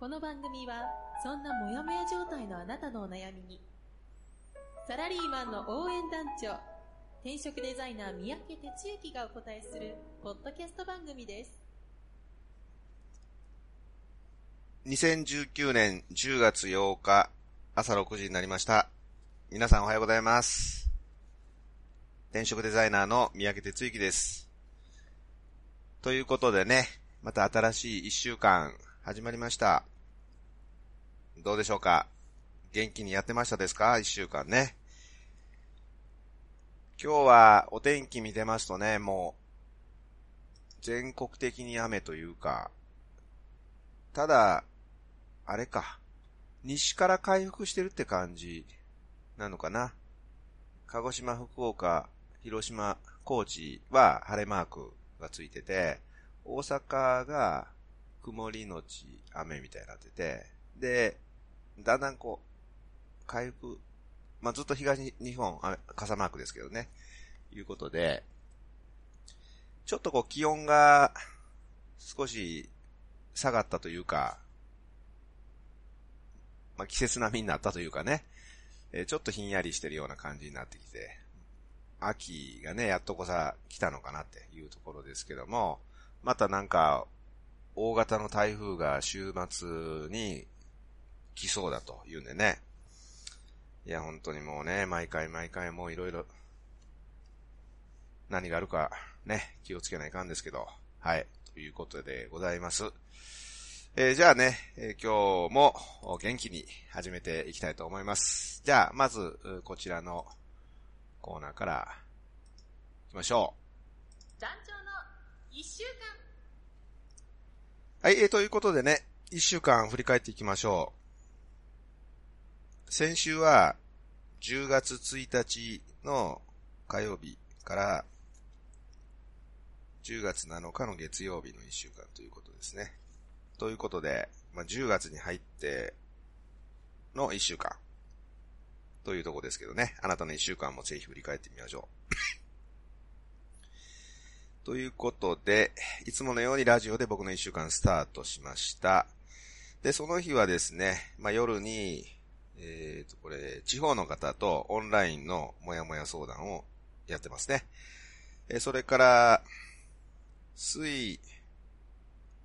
この番組はそんなモヤモヤ状態のあなたのお悩みにサラリーマンの応援団長転職デザイナー三宅哲之がお答えするポッドキャスト番組です2019年10月8日朝6時になりました。皆さんおはようございます。転職デザイナーの三宅哲之です。ということでね、また新しい1週間始まりました。どうでしょうか？元気にやってましたですか ?1 週間ね。今日はお天気見てますとね、もう全国的に雨というか、ただ、あれか。西から回復してるって感じなのかな？鹿児島、福岡、広島、高知は晴れマークがついてて、大阪が曇りのち雨みたいになってて、で、だんだんこう、回復、まあ、ずっと東日本、傘マークですけどね、いうことで、ちょっとこう気温が少し下がったというか、まあ、季節並みになったというかね、えーちょっとひんやりしてるような感じになってきて、秋がね、やっとこさ来たのかなっていうところですけども、またなんか、大型の台風が週末に来そうだというんでね。いや、本当にもうね、毎回毎回もういろいろ、何があるかね、気をつけないかんですけど、はい、ということでございます。えーじゃあね、えー今日も元気に始めていきたいと思います。じゃあ、まず、こちらのコーナーから行きましょ団長の1週間う。はい、えーということでね、一週間振り返っていきましょう。先週は、10月1日の火曜日から、10月7日の月曜日の一週間ということですね。ということで、まあ、10月に入っての一週間。というとこですけどね。あなたの一週間もぜひ振り返ってみましょう。ということで、いつものようにラジオで僕の一週間スタートしました。で、その日はですね、まあ、夜に、えーと、これ、地方の方とオンラインのもやもや相談をやってますね。えそれから、水、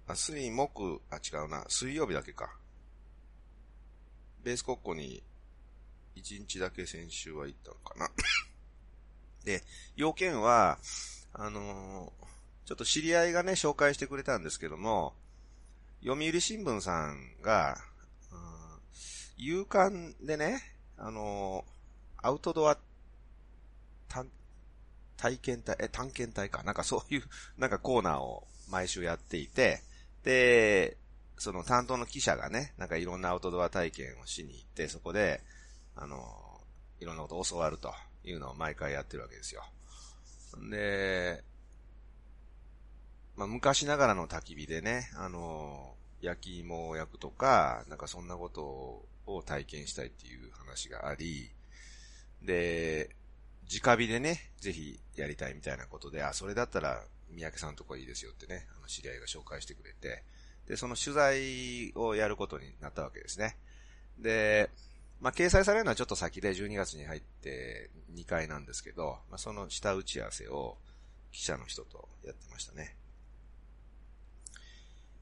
あ、水、木、あ、違うな、水曜日だけか。ベース国庫に、一日だけ先週は行ったのかな。で、要件は、あのーちょっと知り合いがね、紹介してくれたんですけども、読売新聞さんが、うん夕刊でね、あのーアウトドア、探体験隊、え、探検隊か。なんかそういう、なんかコーナーを毎週やっていて、で、その担当の記者がね、なんかいろんなアウトドア体験をしに行って、そこで、あの、いろんなことを教わるというのを毎回やってるわけですよ。で、まあ、昔ながらの焚き火でね、あの、焼き芋を焼くとか、なんかそんなことを体験したいっていう話があり、で、直火でね、ぜひやりたいみたいなことで、あ、それだったら三宅さんとこいいですよってね、あの知り合いが紹介してくれて、で、その取材をやることになったわけですね。で、まあ、掲載されるのはちょっと先で12月に入って2回なんですけど、まあ、その下打ち合わせを記者の人とやってましたね。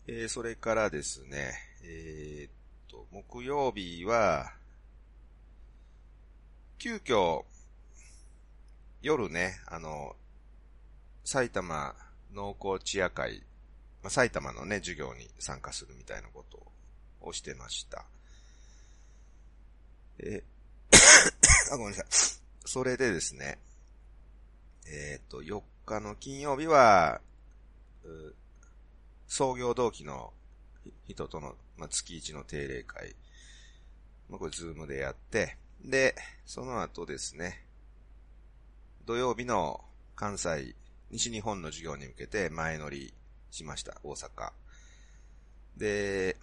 えーそれからですね、えーっと、木曜日は、急遽、夜ね、あの、埼玉農工チア会、まあ、埼玉のね、授業に参加するみたいなことをしてました。え あ、ごめんなさい。それでですね、えっ、と、4日の金曜日は、創業同期の人との、まあ、月一の定例会まあ、これズームでやって、で、その後ですね、土曜日の関西、西日本の授業に向けて前乗りしました、大阪。で、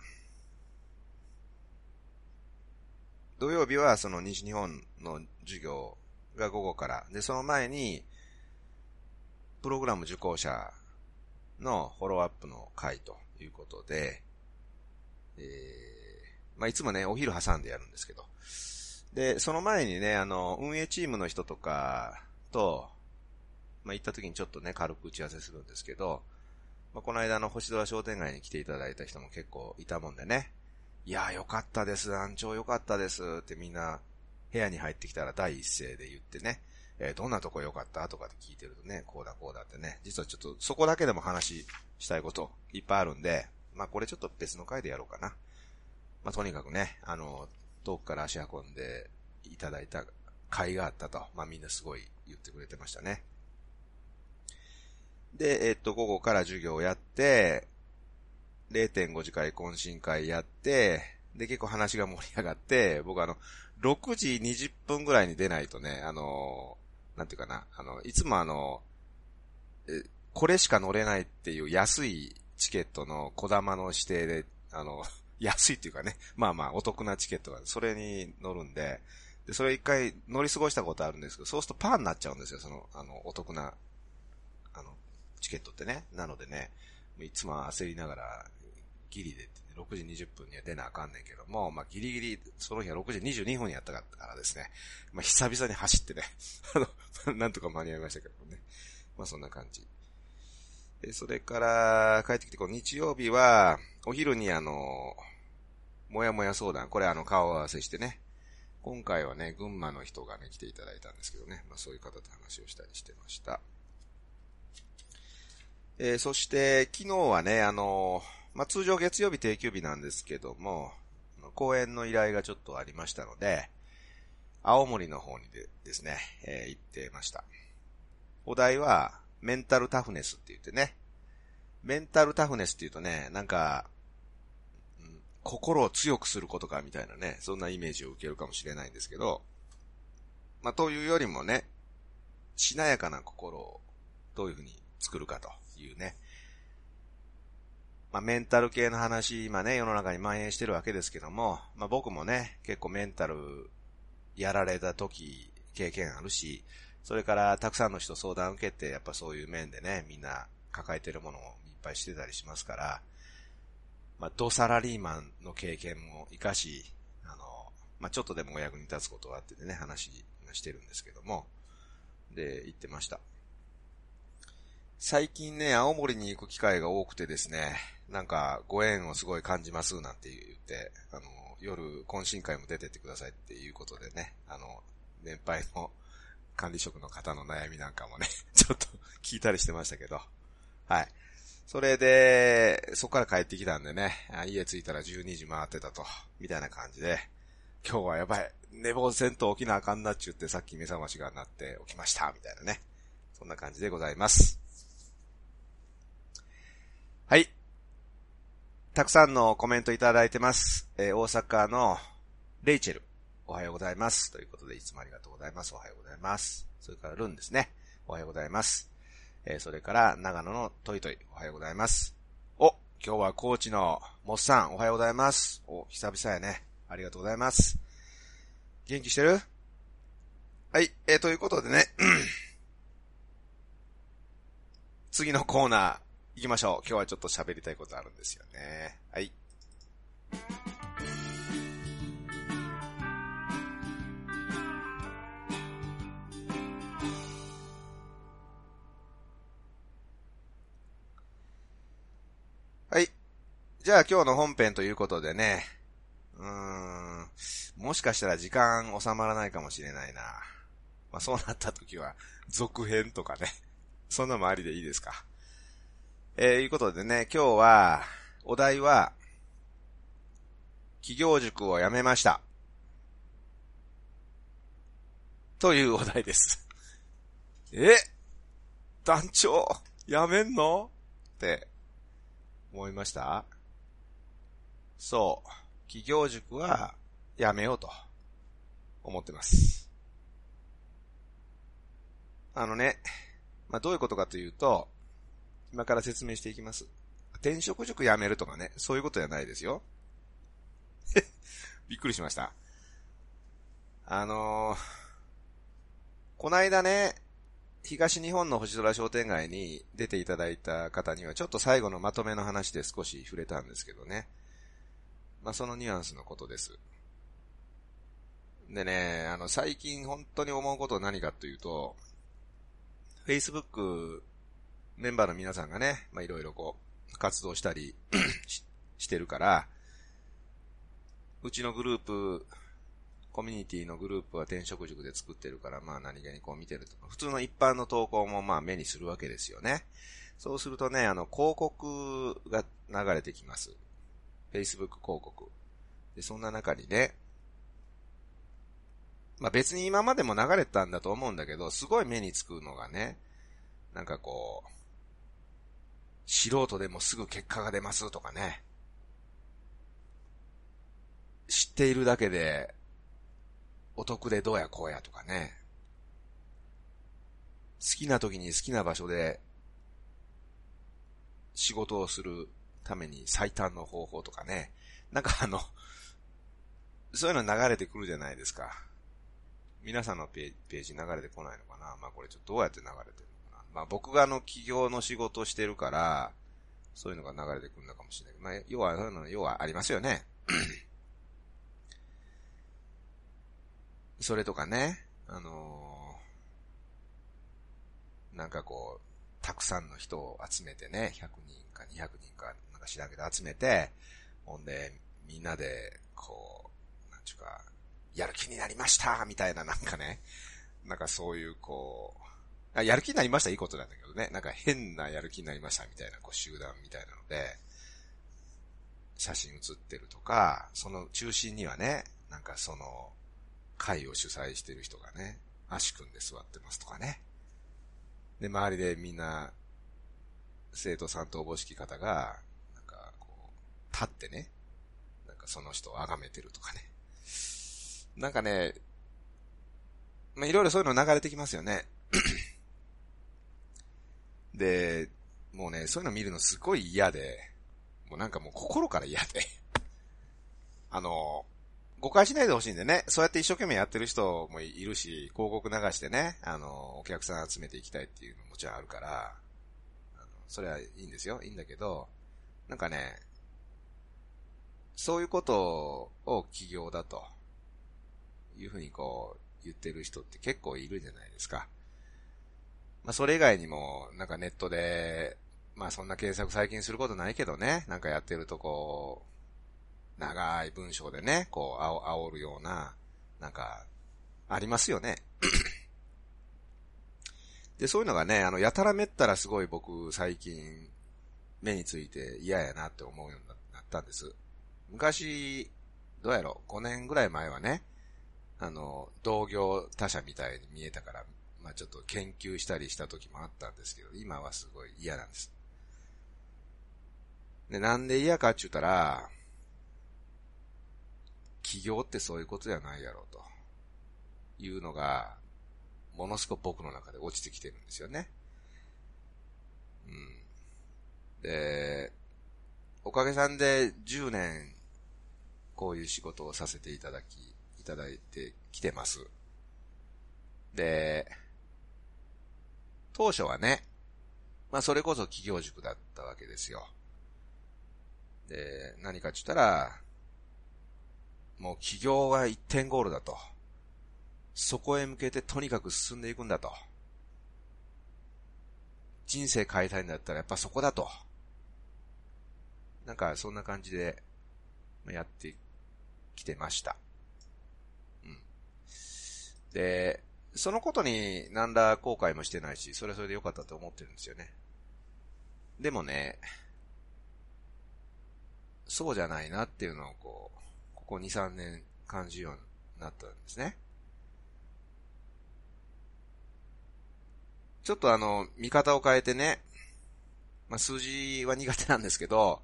土曜日はその西日本の授業が午後から、で、その前に、プログラム受講者のフォローアップの会ということで、えー、まあ、いつもね、お昼挟んでやるんですけど、で、その前にね、あの、運営チームの人とかと、まあ、行った時にちょっとね、軽く打ち合わせするんですけど、まあ、この間の星空商店街に来ていただいた人も結構いたもんでね、いやーよかったです、団長よかったです。ってみんな部屋に入ってきたら第一声で言ってね、えー、どんなとこ良かった？とかって聞いてるとね、こうだこうだってね、実はちょっとそこだけでも話したいこといっぱいあるんで、まあこれちょっと別の回でやろうかな。まあとにかくね、あの、遠くから足運んでいただいた会があったと、まあみんなすごい言ってくれてましたね。で、えっと、午後から授業をやって、0.5次会懇親会やって、で、結構話が盛り上がって、僕あの、6時20分ぐらいに出ないとね、あの、なんていうかな、あの、いつもあの、え、これしか乗れないっていう安いチケットの小玉の指定で、あの、安いっていうかね、まあまあお得なチケットが、それに乗るんで、で、それ一回乗り過ごしたことあるんですけど、そうするとパーになっちゃうんですよ、その、あの、お得な、あの、チケットってね。なのでね、いつも焦りながら、ギリで、ね6時20分には出なあかんねんけども、まあ、ギリギリ、その日は6時22分やったからですね、まあ、久々に走ってね、あの、なんとか間に合いましたけどね。まあ、そんな感じ。で、それから、帰ってきて、この日曜日は、お昼にあの、もやもや相談、これあの、顔合わせしてね、今回はね、群馬の人がね、来ていただいたんですけどね、まあそういう方と話をしたりしてました。えー、そして、昨日はね、あの、まあ通常月曜日定休日なんですけども、講演の依頼がちょっとありましたので、青森の方にでですね、えー、行ってました。お題は、メンタルタフネスって言ってね、メンタルタフネスって言うとね、なんか、心を強くすることかみたいなね、そんなイメージを受けるかもしれないんですけど、まあ、というよりもね、しなやかな心をどういうふうに作るかというね、まあ、メンタル系の話、今ね、世の中に蔓延してるわけですけども、まあ、僕もね、結構メンタルやられた時、経験あるし、それからたくさんの人相談受けて、やっぱそういう面でね、みんな抱えてるものをいっぱいしてたりしますから、まあ、ドサラリーマンの経験も活かし、あの、まあ、ちょっとでもお役に立つことはあってね、話してるんですけども、で、言ってました。最近ね、青森に行く機会が多くてですね、なんかご縁をすごい感じますなんて言って、あの、夜懇親会も出てってくださいっていうことでね、あの、年配の 管理職の方の悩みなんかもね、ちょっと 聞いたりしてましたけど、はい。それで、そこから帰ってきたんでね、家着いたら12時回ってたと、みたいな感じで、今日はやばい、寝坊せんとはい。たくさんのコメントいただいてます。えー、大阪のレイチェル、おはようございます。ということで、いつもありがとうございます。おはようございます。それからルンですね。おはようございます。えー、それから、長野のトイトイ、おはようございます。お、今日は高知のモッさん、おはようございます。お、久々やね。ありがとうございます。元気してる？はい、えー、ということでね、次のコーナー行きましょう。今日はちょっと喋りたいことあるんですよね。はい。はいじゃあ今日の本編ということでね、うーん、もしかしたら時間収まらないかもしれないな。まあそうなった時は、続編とかね、そんなもありでいいですか？えー、いうことでね、今日は、お題は、企業塾を辞めました。というお題です。え？団長、辞めんの？って思いました？そう。企業塾はやめようと思ってます。あのね、まあ、どういうことかというと、今から説明していきます。転職塾やめるとかね、そういうことじゃないですよ。びっくりしました。あのー、こないだね、東日本の星空商店街に出ていただいた方には、ちょっと最後のまとめの話で少し触れたんですけどね。まあ、そのニュアンスのことです。でね、あの、最近本当に思うことは何かというと、Facebook メンバーの皆さんがね、まあ、いろいろこう、活動したり ししてるから、うちのグループ、コミュニティのグループは転職塾で作ってるから、まあ何気にこう見てると。普通の一般の投稿もまあ目にするわけですよね。そうするとね、あの、広告が流れてきます。Facebook 広告。で、そんな中にね、まあ別に今までも流れたんだと思うんだけど、すごい目につくのがね、なんかこう、素人でもすぐ結果が出ますとかね、知っているだけで、お得でどうやこうやとかね、好きな時に好きな場所で仕事をするために最短の方法とかね、なんかあの、そういうの流れてくるじゃないですか。皆さんのページ流れてこないのかな。まあこれちょっとどうやって流れてるまあ僕があの企業の仕事をしてるから、そういうのが流れてくるのかもしれない。まあ要は、要はありますよね。それとかね、あのー、なんかこう、たくさんの人を集めてね、100人か200人かなんか知らんけど集めて、ほんで、みんなで、こう、なんちゅうか、やる気になりましたみたいななんかね、なんかそういうこう、やる気になりました？いいことなんだけどね、なんか変なやる気になりましたみたいな、こう集団みたいなので、写真写ってるとか、その中心にはね、なんかその、会を主催してる人がね、足組んで座ってますとかね。で、周りでみんな、生徒さんとおぼしき方が、なんかこう、立ってね、なんかその人を崇めてるとかね。なんかね、まあ、いろいろそういうの流れてきますよね。で、もうね、そういうの見るのすごい嫌で、もうなんかもう心から嫌で。あの、誤解しないでほしいんでね、そうやって一生懸命やってる人もいるし、広告流してね、あの、お客さん集めていきたいっていうのももちろんあるから、あのそれはいいんですよ。いいんだけど、なんかね、そういうことを企業だと。いうふうにこう、言ってる人って結構いるじゃないですか。まあ、それ以外にも、なんかネットで、まあそんな検索最近することないけどね、なんかやってるとこう、長い文章でね、こう、あお、煽るような、なんか、ありますよね。で、そういうのがね、あの、やたらめったらすごい僕、最近、目について嫌やなって思うようになったんです。昔、どうやろう、5年ぐらい前はね、あの、同業他社みたいに見えたから、まあちょっと研究したりした時もあったんですけど、今はすごい嫌なんです。で、なんで嫌かって言ったら、企業ってそういうことじゃないやろうと。いうのが、ものすごく僕の中で落ちてきてるんですよね。うん。で、おかげさんで10年、こういう仕事をさせていただき、いただいてきてます。で、当初はね、まあそれこそ企業塾だったわけですよ。で、何かって言ったら、もう企業は一点ゴールだと。そこへ向けてとにかく進んでいくんだと。人生変えたいんだったらやっぱそこだと。なんかそんな感じでやってきてました。うんで、そのことに何ら後悔もしてないし、それはそれで良かったと思ってるんですよね。でもね、そうじゃないなっていうのをこう、ここ2、3年感じるようになったんですね。ちょっとあの、見方を変えてね、まあ、数字は苦手なんですけど、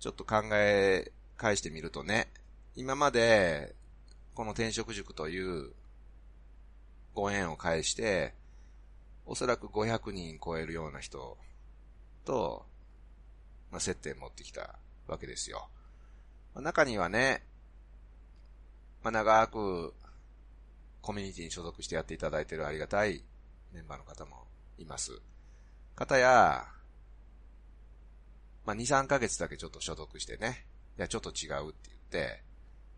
ちょっと考え返してみるとね、今までこの転職塾というご縁を介して、おそらく500人超えるような人と、まあ、接点持ってきたわけですよ。まあ、中にはね、まあ、長くコミュニティに所属してやっていただいているありがたいメンバーの方もいます。方や、まあ、2、3ヶ月だけちょっと所属してね、いや、ちょっと違うって言って、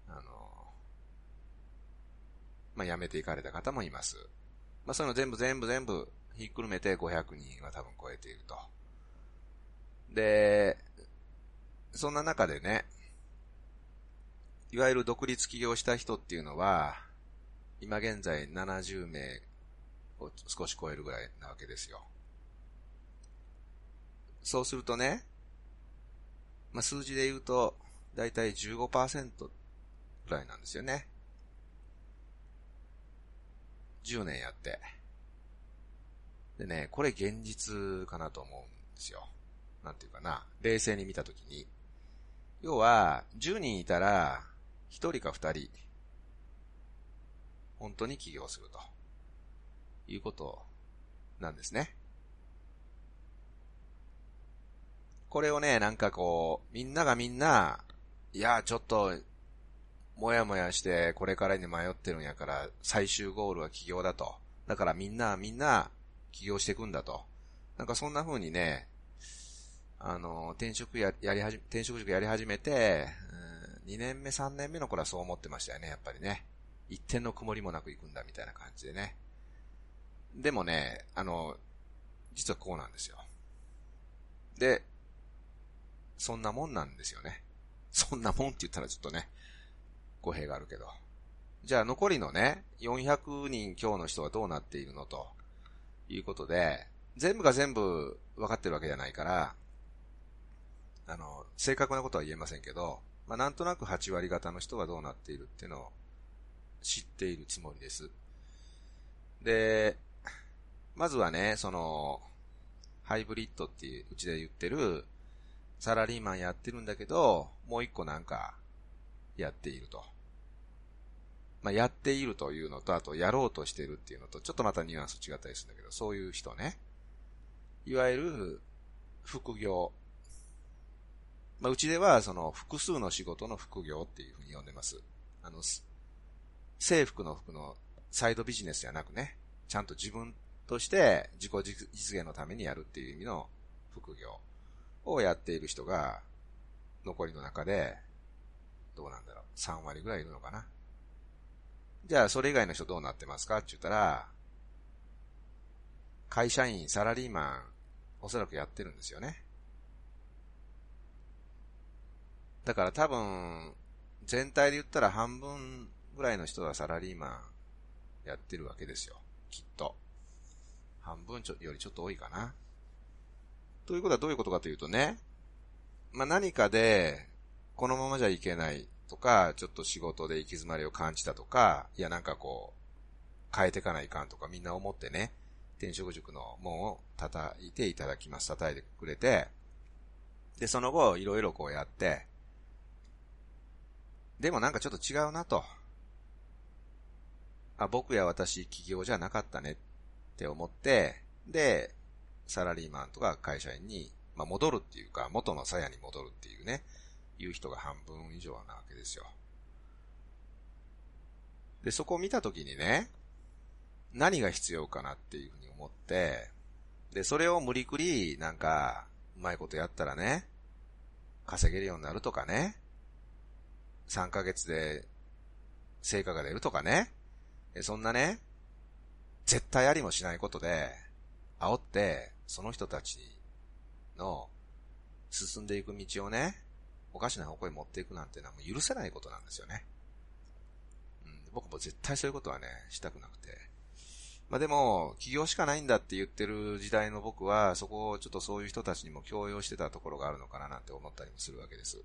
あの、まあ、辞めていかれた方もいます。まあ、そういうの全部全部全部ひっくるめて500人は多分超えていると。で、そんな中でね、いわゆる独立起業した人っていうのは、今現在70名を少し超えるぐらいなわけですよ。そうするとね、まあ、数字で言うと、だいたい15%くらいなんですよね。10年やって。でね、これ現実かなと思うんですよ。なんていうかな。冷静に見たときに。要は、10人いたら、1人か2人、本当に起業すると。いうことなんですね。これをね、なんかこう、みんながみんな、いや、ちょっと、もやもやして、これからに迷ってるんやから、最終ゴールは起業だと。だからみんな、みんな、起業していくんだと。なんかそんな風にね、あの、転職や、やりはじ、転職塾やり始めて、うん、2年目、3年目の頃はそう思ってましたよね、やっぱりね。一点の曇りもなく行くんだ、みたいな感じでね。でもね、あの、実はこうなんですよ。で、そんなもんなんですよね。そんなもんって言ったらちょっとね、語弊があるけど。じゃあ残りのね、400人今日の人はどうなっているのということで、全部が全部分かってるわけじゃないから、あの、正確なことは言えませんけど、まあ、なんとなく8割方の人がどうなっているっていうのを知っているつもりです。で、まずはね、その、ハイブリッドっていううちで言ってる、サラリーマンやってるんだけど、もう一個なんか、やっていると。まあ、やっているというのと、あと、やろうとしてるっていうのと、ちょっとまたニュアンス違ったりするんだけど、そういう人ね。いわゆる、副業。まあ、うちでは、その、複数の仕事の副業っていうふうに呼んでます。あの、制服の服のサイドビジネスじゃなくね、ちゃんと自分として自己実現のためにやるっていう意味の副業をやっている人が、残りの中で、どうなんだろう、3割ぐらいいるのかな。じゃあ、それ以外の人どうなってますかって言ったら、会社員、サラリーマン、おそらくやってるんですよね。だから多分、全体で言ったら半分ぐらいの人はサラリーマンやってるわけですよ。きっと。半分ちょよりちょっと多いかな。ということはどういうことかというとね、まあ、何かで、このままじゃいけないとか、ちょっと仕事で行き詰まりを感じたとか、いやなんかこう、変えてかないかんとかみんな思ってね、転職塾の門を叩いていただきます。叩いてくれて、で、その後、いろいろこうやって、でもなんかちょっと違うなと。あ、僕や私起業じゃなかったねって思って、で、サラリーマンとか会社員に、まあ、戻るっていうか、元の鞘に戻るっていうね、いう人が半分以上なわけですよ。で、そこを見たときにね、何が必要かなっていうふうに思って、で、それを無理くり、なんか、うまいことやったらね、稼げるようになるとかね、3ヶ月で成果が出るとかね、そんなね、絶対ありもしないことで、煽って、その人たちの進んでいく道をね、おかしな方向に持っていくなんてのはもう許せないことなんですよね。うん、僕も絶対そういうことはね、したくなくて。まあでも、起業しかないんだって言ってる時代の僕は、そこをちょっとそういう人たちにも強要してたところがあるのかななんて思ったりもするわけです。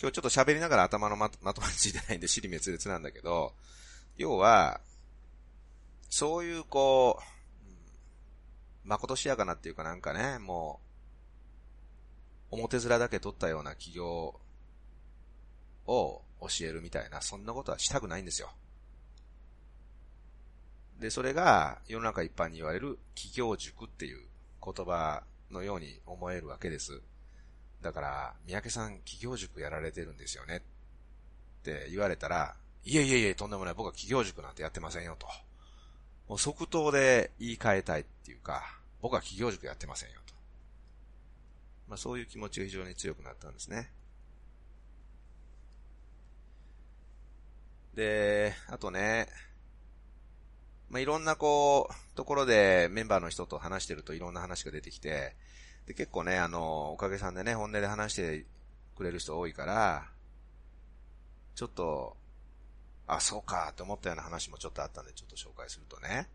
今日ちょっと喋りながら頭のままとまりついてないんで尻滅裂なんだけど、要は、そういうこう、まことしやかなっていうかなんかね、もう、表面だけ取ったような企業を、教えるみたいな、そんなことはしたくないんですよ。で、それが世の中一般に言われる企業塾っていう言葉のように思えるわけです。だから、三宅さん企業塾やられてるんですよねって言われたら、いえいえいえ、とんでもない。僕は企業塾なんてやってませんよと。もう即答で言い換えたいっていうか、僕は企業塾やってませんよと。まあそういう気持ちが非常に強くなったんですね。で、あとね、まあ、いろんなこう、ところでメンバーの人と話してるといろんな話が出てきて、で、結構ね、あの、おかげさんでね、本音で話してくれる人多いから、ちょっと、あ、そうか、って思ったような話もちょっとあったんで、ちょっと紹介するとね。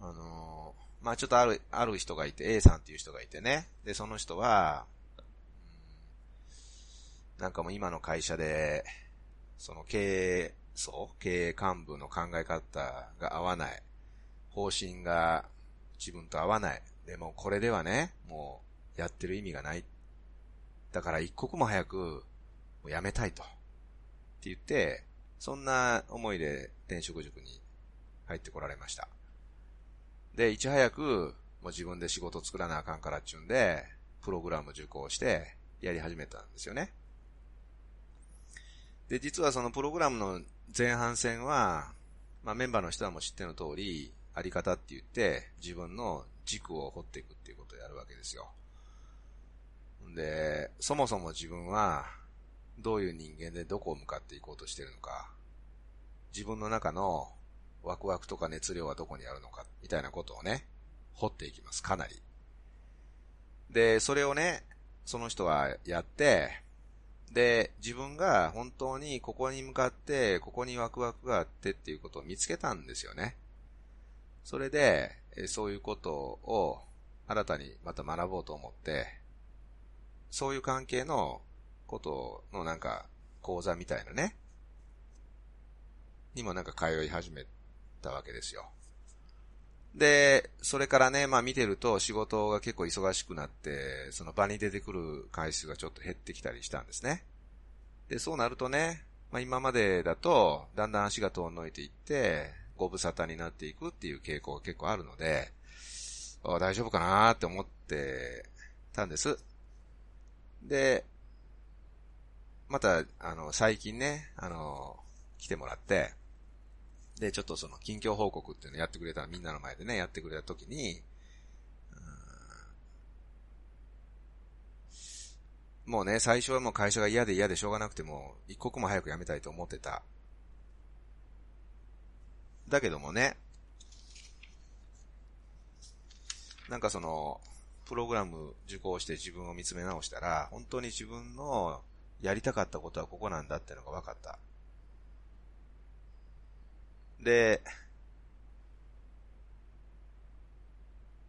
あのまあ、ちょっとある、ある人がいて、A さんっていう人がいてね。で、その人は、なんかもう今の会社で、その経営層、経営幹部の考え方が合わない。方針が自分と合わない。でもこれではね、もうやってる意味がない。だから一刻も早く、もうやめたいと。って言って、そんな思いで転職塾に入ってこられました。で、いち早く、もう自分で仕事作らなあかんからっちゅうんで、プログラム受講してやり始めたんですよね。で、実はそのプログラムの前半戦は、まあメンバーの人はもう知っての通り、あり方って言って、自分の軸を掘っていくっていうことをやるわけですよ。んで、そもそも自分は、どういう人間でどこを向かっていこうとしてるのか、自分の中のワクワクとか熱量はどこにあるのか、みたいなことをね、掘っていきます、かなり。で、それをね、その人はやって、で、自分が本当にここに向かって、ここにワクワクがあってっていうことを見つけたんですよね。それで、そういうことを新たにまた学ぼうと思って、そういう関係のことのなんか講座みたいなね、にもなんか通い始めたわけですよ。で、それからね、まあ見てると仕事が結構忙しくなって、その場に出てくる回数がちょっと減ってきたりしたんですね。で、そうなるとね、まあ今までだと、だんだん足が遠のいていって、ご無沙汰になっていくっていう傾向が結構あるので、あ大丈夫かなって思ってたんです。で、また、あの、最近ね、あの、来てもらって、で、ちょっとその近況報告っていうのやってくれたみんなの前でね、やってくれた時に、もうね、最初はもう会社が嫌で嫌でしょうがなくても、一刻も早く辞めたいと思ってた。だけどもね、なんかその、プログラム受講して自分を見つめ直したら、本当に自分のやりたかったことはここなんだってのが分かった。で、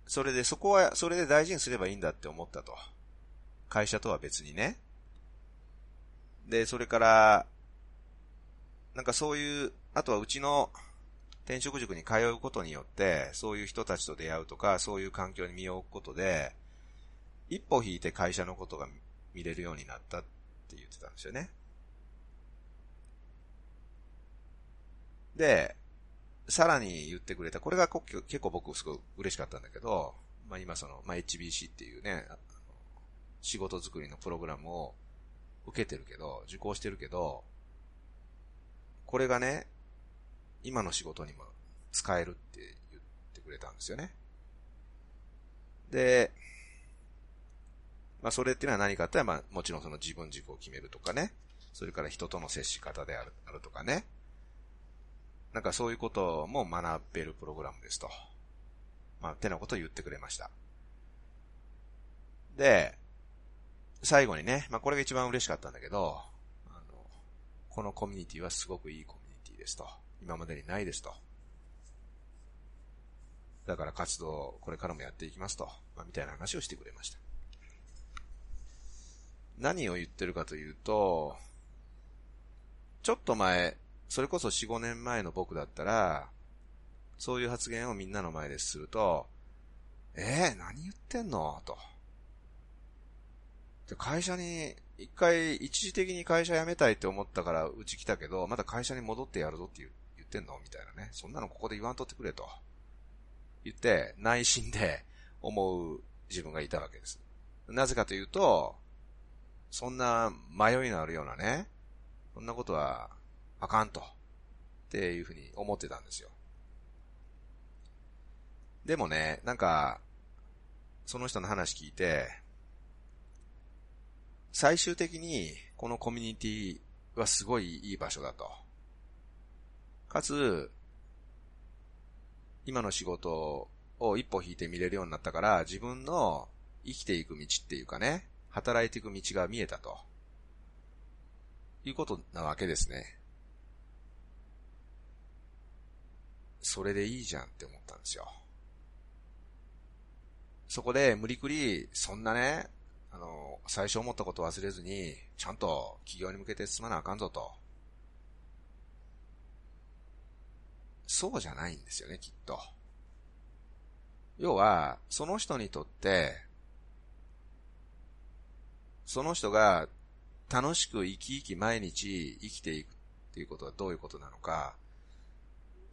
それでそこは、それで大事にすればいいんだって思ったと。会社とは別にね。で、それから、なんかそういう、あとはうちの転職塾に通うことによって、そういう人たちと出会うとか、そういう環境に身を置くことで、一歩引いて会社のことが見れるようになったって言ってたんですよね。で、さらに言ってくれた、これが結構僕すごい嬉しかったんだけど、まあ今その、まあ HBC っていうね、仕事作りのプログラムを受けてるけど、受講してるけど、これがね、今の仕事にも使えるって言ってくれたんですよね。で、まあそれっていうのは何かってまあもちろんその自分軸を決めるとかね、それから人との接し方であるあるとかね、なんかそういうことも学べるプログラムですと。まあ、てなことを言ってくれました。で、最後にね、まあこれが一番嬉しかったんだけど、あの、このコミュニティはすごくいいコミュニティですと。今までにないですと。だから活動これからもやっていきますと。まあ、みたいな話をしてくれました。何を言ってるかというと、ちょっと前、それこそ4、5年前の僕だったら、そういう発言をみんなの前ですると、えー、何言ってんの？と。会社に一回一時的に会社辞めたいって思ったからうち来たけど、また会社に戻ってやるぞって言言ってんの？みたいなね。そんなのここで言わんとってくれと。言って、内心で思う自分がいたわけです。なぜかというと、そんな迷いのあるようなね、そんなことはあかんと、っていうふうに思ってたんですよ。でもね、なんか、その人の話聞いて、最終的にこのコミュニティはすごいいい場所だと。かつ、今の仕事を一歩引いて見れるようになったから、自分の生きていく道っていうかね、働いていく道が見えたと。いうことなわけですね。それでいいじゃんって思ったんですよ。そこで無理くり、そんなね、あの、最初思ったこと忘れずに、ちゃんと企業に向けて進まなあかんぞと。そうじゃないんですよね、きっと。要は、その人にとって、その人が楽しく生き生き毎日生きていくっていうことはどういうことなのか、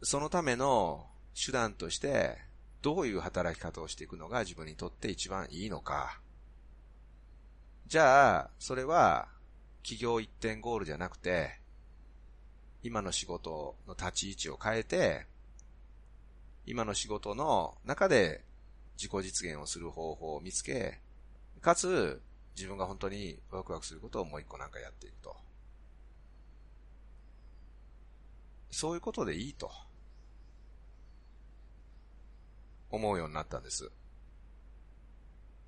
そのための手段として、どういう働き方をしていくのが自分にとって一番いいのか。じゃあ、それは、企業一点ゴールじゃなくて、今の仕事の立ち位置を変えて、今の仕事の中で自己実現をする方法を見つけ、かつ、自分が本当にワクワクすることをもう一個なんかやっていくと。そういうことでいいと。思うようになったんです。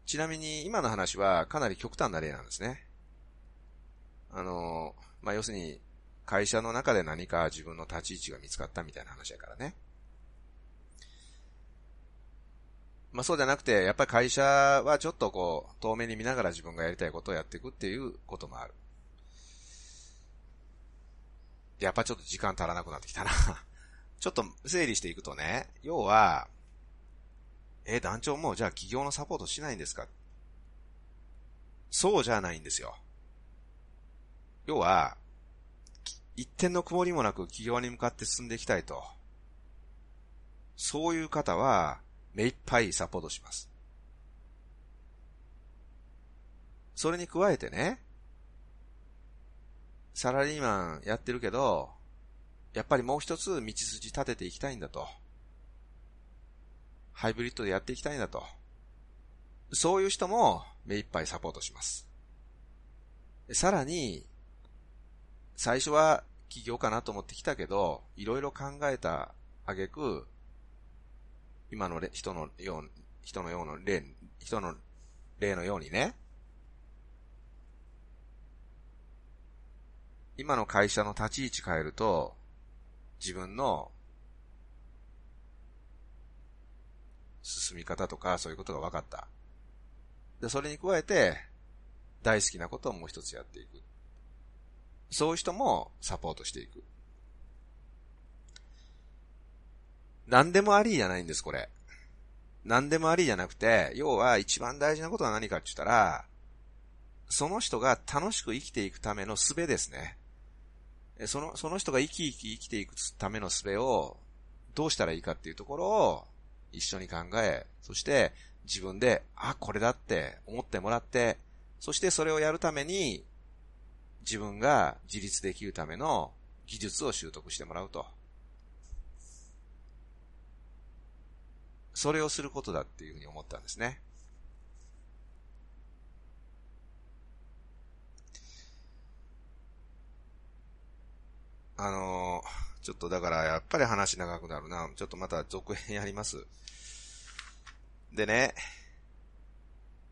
ちなみに今の話はかなり極端な例なんですね。あの、まあ、要するに会社の中で何か自分の立ち位置が見つかったみたいな話やからね。まあそうじゃなくて、やっぱり会社はちょっとこう、遠目に見ながら自分がやりたいことをやっていくっていうこともある。やっぱちょっと時間足らなくなってきたな ちょっと整理していくとね、要は、え、団長もじゃあ企業のサポートしないんですか？そうじゃないんですよ。要は、一点の曇りもなく企業に向かって進んでいきたいと。そういう方は、目いっぱいサポートします。それに加えてね、サラリーマンやってるけど、やっぱりもう一つ道筋立てていきたいんだと。ハイブリッドでやっていきたいんだと。そういう人も目いっぱいサポートします。さらに、最初は起業かなと思ってきたけど、いろいろ考えた挙句、今の人のよう、人のような例、人の例のようにね、今の会社の立ち位置変えると、自分の進み方とかそういうことが分かった。で、それに加えて、大好きなことをもう一つやっていく。そういう人もサポートしていく。何でもありじゃないんです、これ。何でもありじゃなくて、要は一番大事なことは何かって言ったら、その人が楽しく生きていくための術ですね。その、その人が生き生き生きていくための術をどうしたらいいかっていうところを一緒に考え、そして自分で、あ、これだって思ってもらって、そしてそれをやるために自分が自立できるための技術を習得してもらうと。それをすることだっていうふうに思ったんですね。あのー、ちょっとだからやっぱり話長くなるな。ちょっとまた続編やります。でね、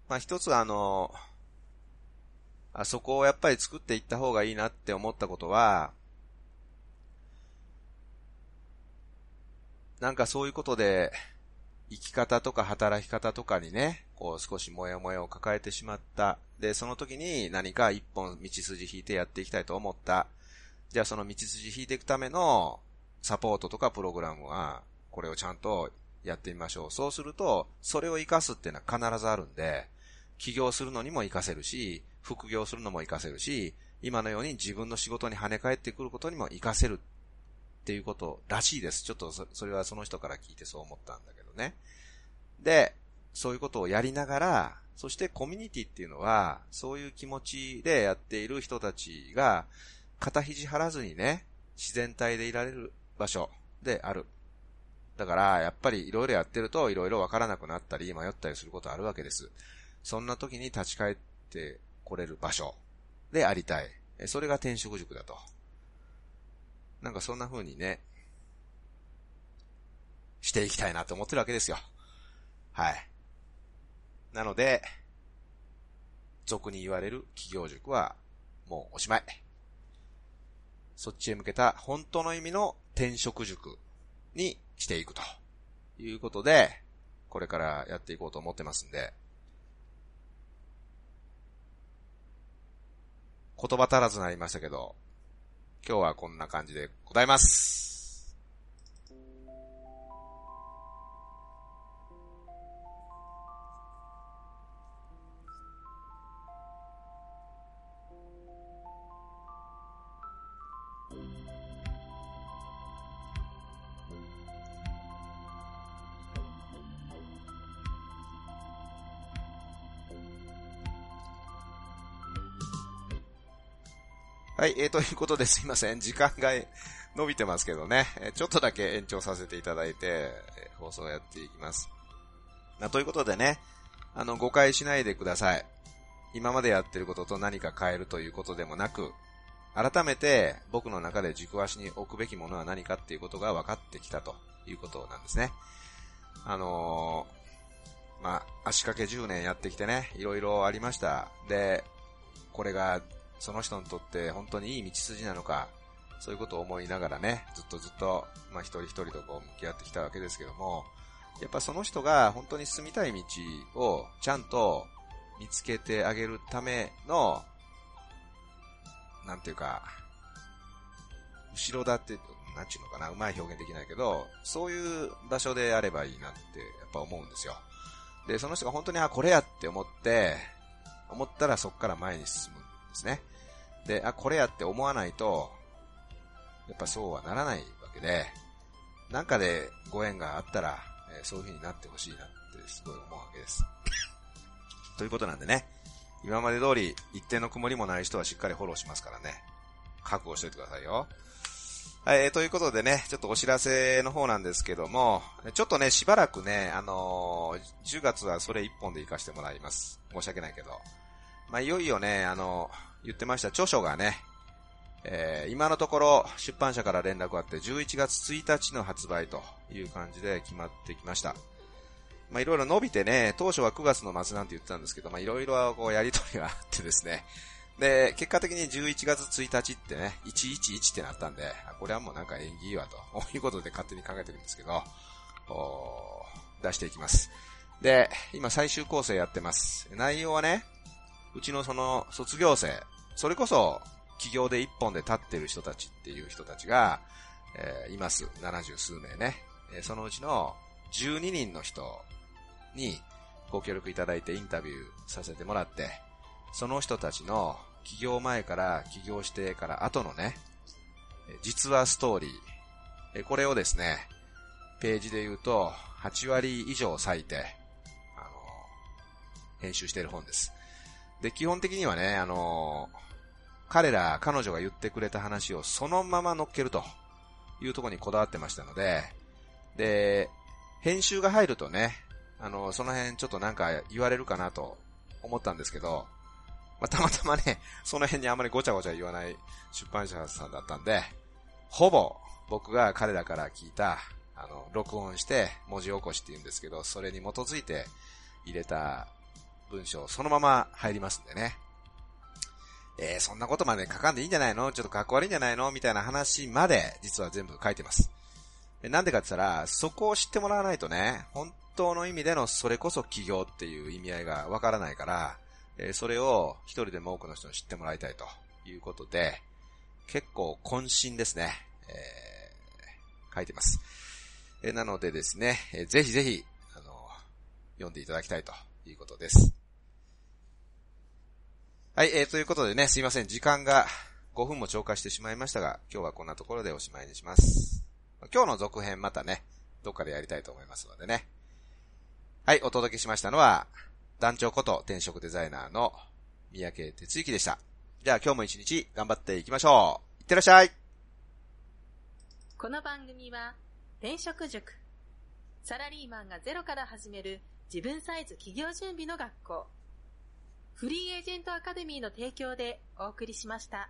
まあ一つあの、あそこをやっぱり作っていった方がいいなって思ったことは、なんかそういうことで、生き方とか働き方とかにね、こう少しもやもやを抱えてしまった。で、その時に何か一本道筋引いてやっていきたいと思った。じゃあその道筋引いていくためのサポートとかプログラムは、これをちゃんとやってみましょう。そうすると、それを活かすっていうのは必ずあるんで、起業するのにも活かせるし、副業するのも活かせるし、今のように自分の仕事に跳ね返ってくることにも活かせるっていうことらしいです。ちょっとそれはその人から聞いてそう思ったんだけどね。で、そういうことをやりながら、そしてコミュニティっていうのは、そういう気持ちでやっている人たちが、肩肘張らずにね、自然体でいられる場所である。だから、やっぱりいろいろやってるといろいろわからなくなったり、迷ったりすることあるわけです。そんな時に立ち返ってこれる場所でありたい。それが転職塾だと。なんかそんな風にね、していきたいなと思ってるわけですよ。はい。なので、俗に言われる企業塾はもうおしまい。そっちへ向けた本当の意味の転職塾にしていくということで、これからやっていこうと思ってますんで、言葉足らずになりましたけど、今日はこんな感じでございます。はい、えー、ということですいません。時間が伸びてますけどね。ちょっとだけ延長させていただいて、放送をやっていきます。な、ということでね、あの、誤解しないでください。今までやってることと何か変えるということでもなく、改めて僕の中で軸足に置くべきものは何かっていうことが分かってきたということなんですね。あのー、まあ、足掛け10年やってきてね、いろいろありました。で、これがその人にとって本当にいい道筋なのか、そういうことを思いながらね、ずっとずっと、まあ一人一人とこう向き合ってきたわけですけども、やっぱその人が本当に進みたい道をちゃんと見つけてあげるための、なんていうか、後ろ盾、なんちゅうのかな、うまい表現できないけど、そういう場所であればいいなってやっぱ思うんですよ。で、その人が本当にあ、これやって思って、思ったらそこから前に進むですね。で、あ、これやって思わないと、やっぱそうはならないわけで、なんかでご縁があったら、えー、そういう風になってほしいなってすごい思うわけです。ということなんでね、今まで通り一定の曇りもない人はしっかりフォローしますからね、覚悟しといてくださいよ。はい、えー、ということでね、ちょっとお知らせの方なんですけども、ちょっとね、しばらくね、あのー、10月はそれ一本で行かしてもらいます。申し訳ないけど。まあ、いよいよね、あのー言ってました著書がね、えー、今のところ出版社から連絡あって11月1日の発売という感じで決まってきました。まあいろいろ伸びてね、当初は9月の末なんて言ってたんですけど、まあいろいろこうやりとりがあってですね。で、結果的に11月1日ってね、111ってなったんで、これはもうなんか縁起いいわと、いうことで勝手に考えてるんですけど、出していきます。で、今最終構成やってます。内容はね、うちのその卒業生、それこそ、企業で一本で立ってる人たちっていう人たちが、えー、います。七十数名ね。えー、そのうちの12人の人にご協力いただいてインタビューさせてもらって、その人たちの起業前から起業してから後のね、実話ストーリー、これをですね、ページで言うと8割以上割いて、あの、編集している本です。で、基本的にはね、あのー、彼ら、彼女が言ってくれた話をそのまま乗っけるというところにこだわってましたので、で、編集が入るとね、あの、その辺ちょっとなんか言われるかなと思ったんですけど、まあ、たまたまね、その辺にあまりごちゃごちゃ言わない出版社さんだったんで、ほぼ僕が彼らから聞いた、あの、録音して文字起こしって言うんですけど、それに基づいて入れた文章そのまま入りますんでね。えー、そんなことまで書かんでいいんじゃないの？ちょっとかっこ悪いんじゃないの？みたいな話まで、実は全部書いてます。なんでかって言ったら、そこを知ってもらわないとね、本当の意味でのそれこそ起業っていう意味合いがわからないから、えー、それを一人でも多くの人に知ってもらいたいということで、結構渾身ですね。えー、書いてます。えー、なのでですね、えー、ぜひぜひ、あの、読んでいただきたいということです。はい、えー、ということでね、すいません、時間が5分も超過してしまいましたが、今日はこんなところでおしまいにします。今日の続編またね、どっかでやりたいと思いますのでね。はい、お届けしましたのは、団長こと転職デザイナーの三宅哲之でした。じゃあ今日も一日頑張っていきましょう。いってらっしゃいこの番組は、転職塾。サラリーマンがゼロから始める自分サイズ企業準備の学校。フリーエージェントアカデミーの提供でお送りしました。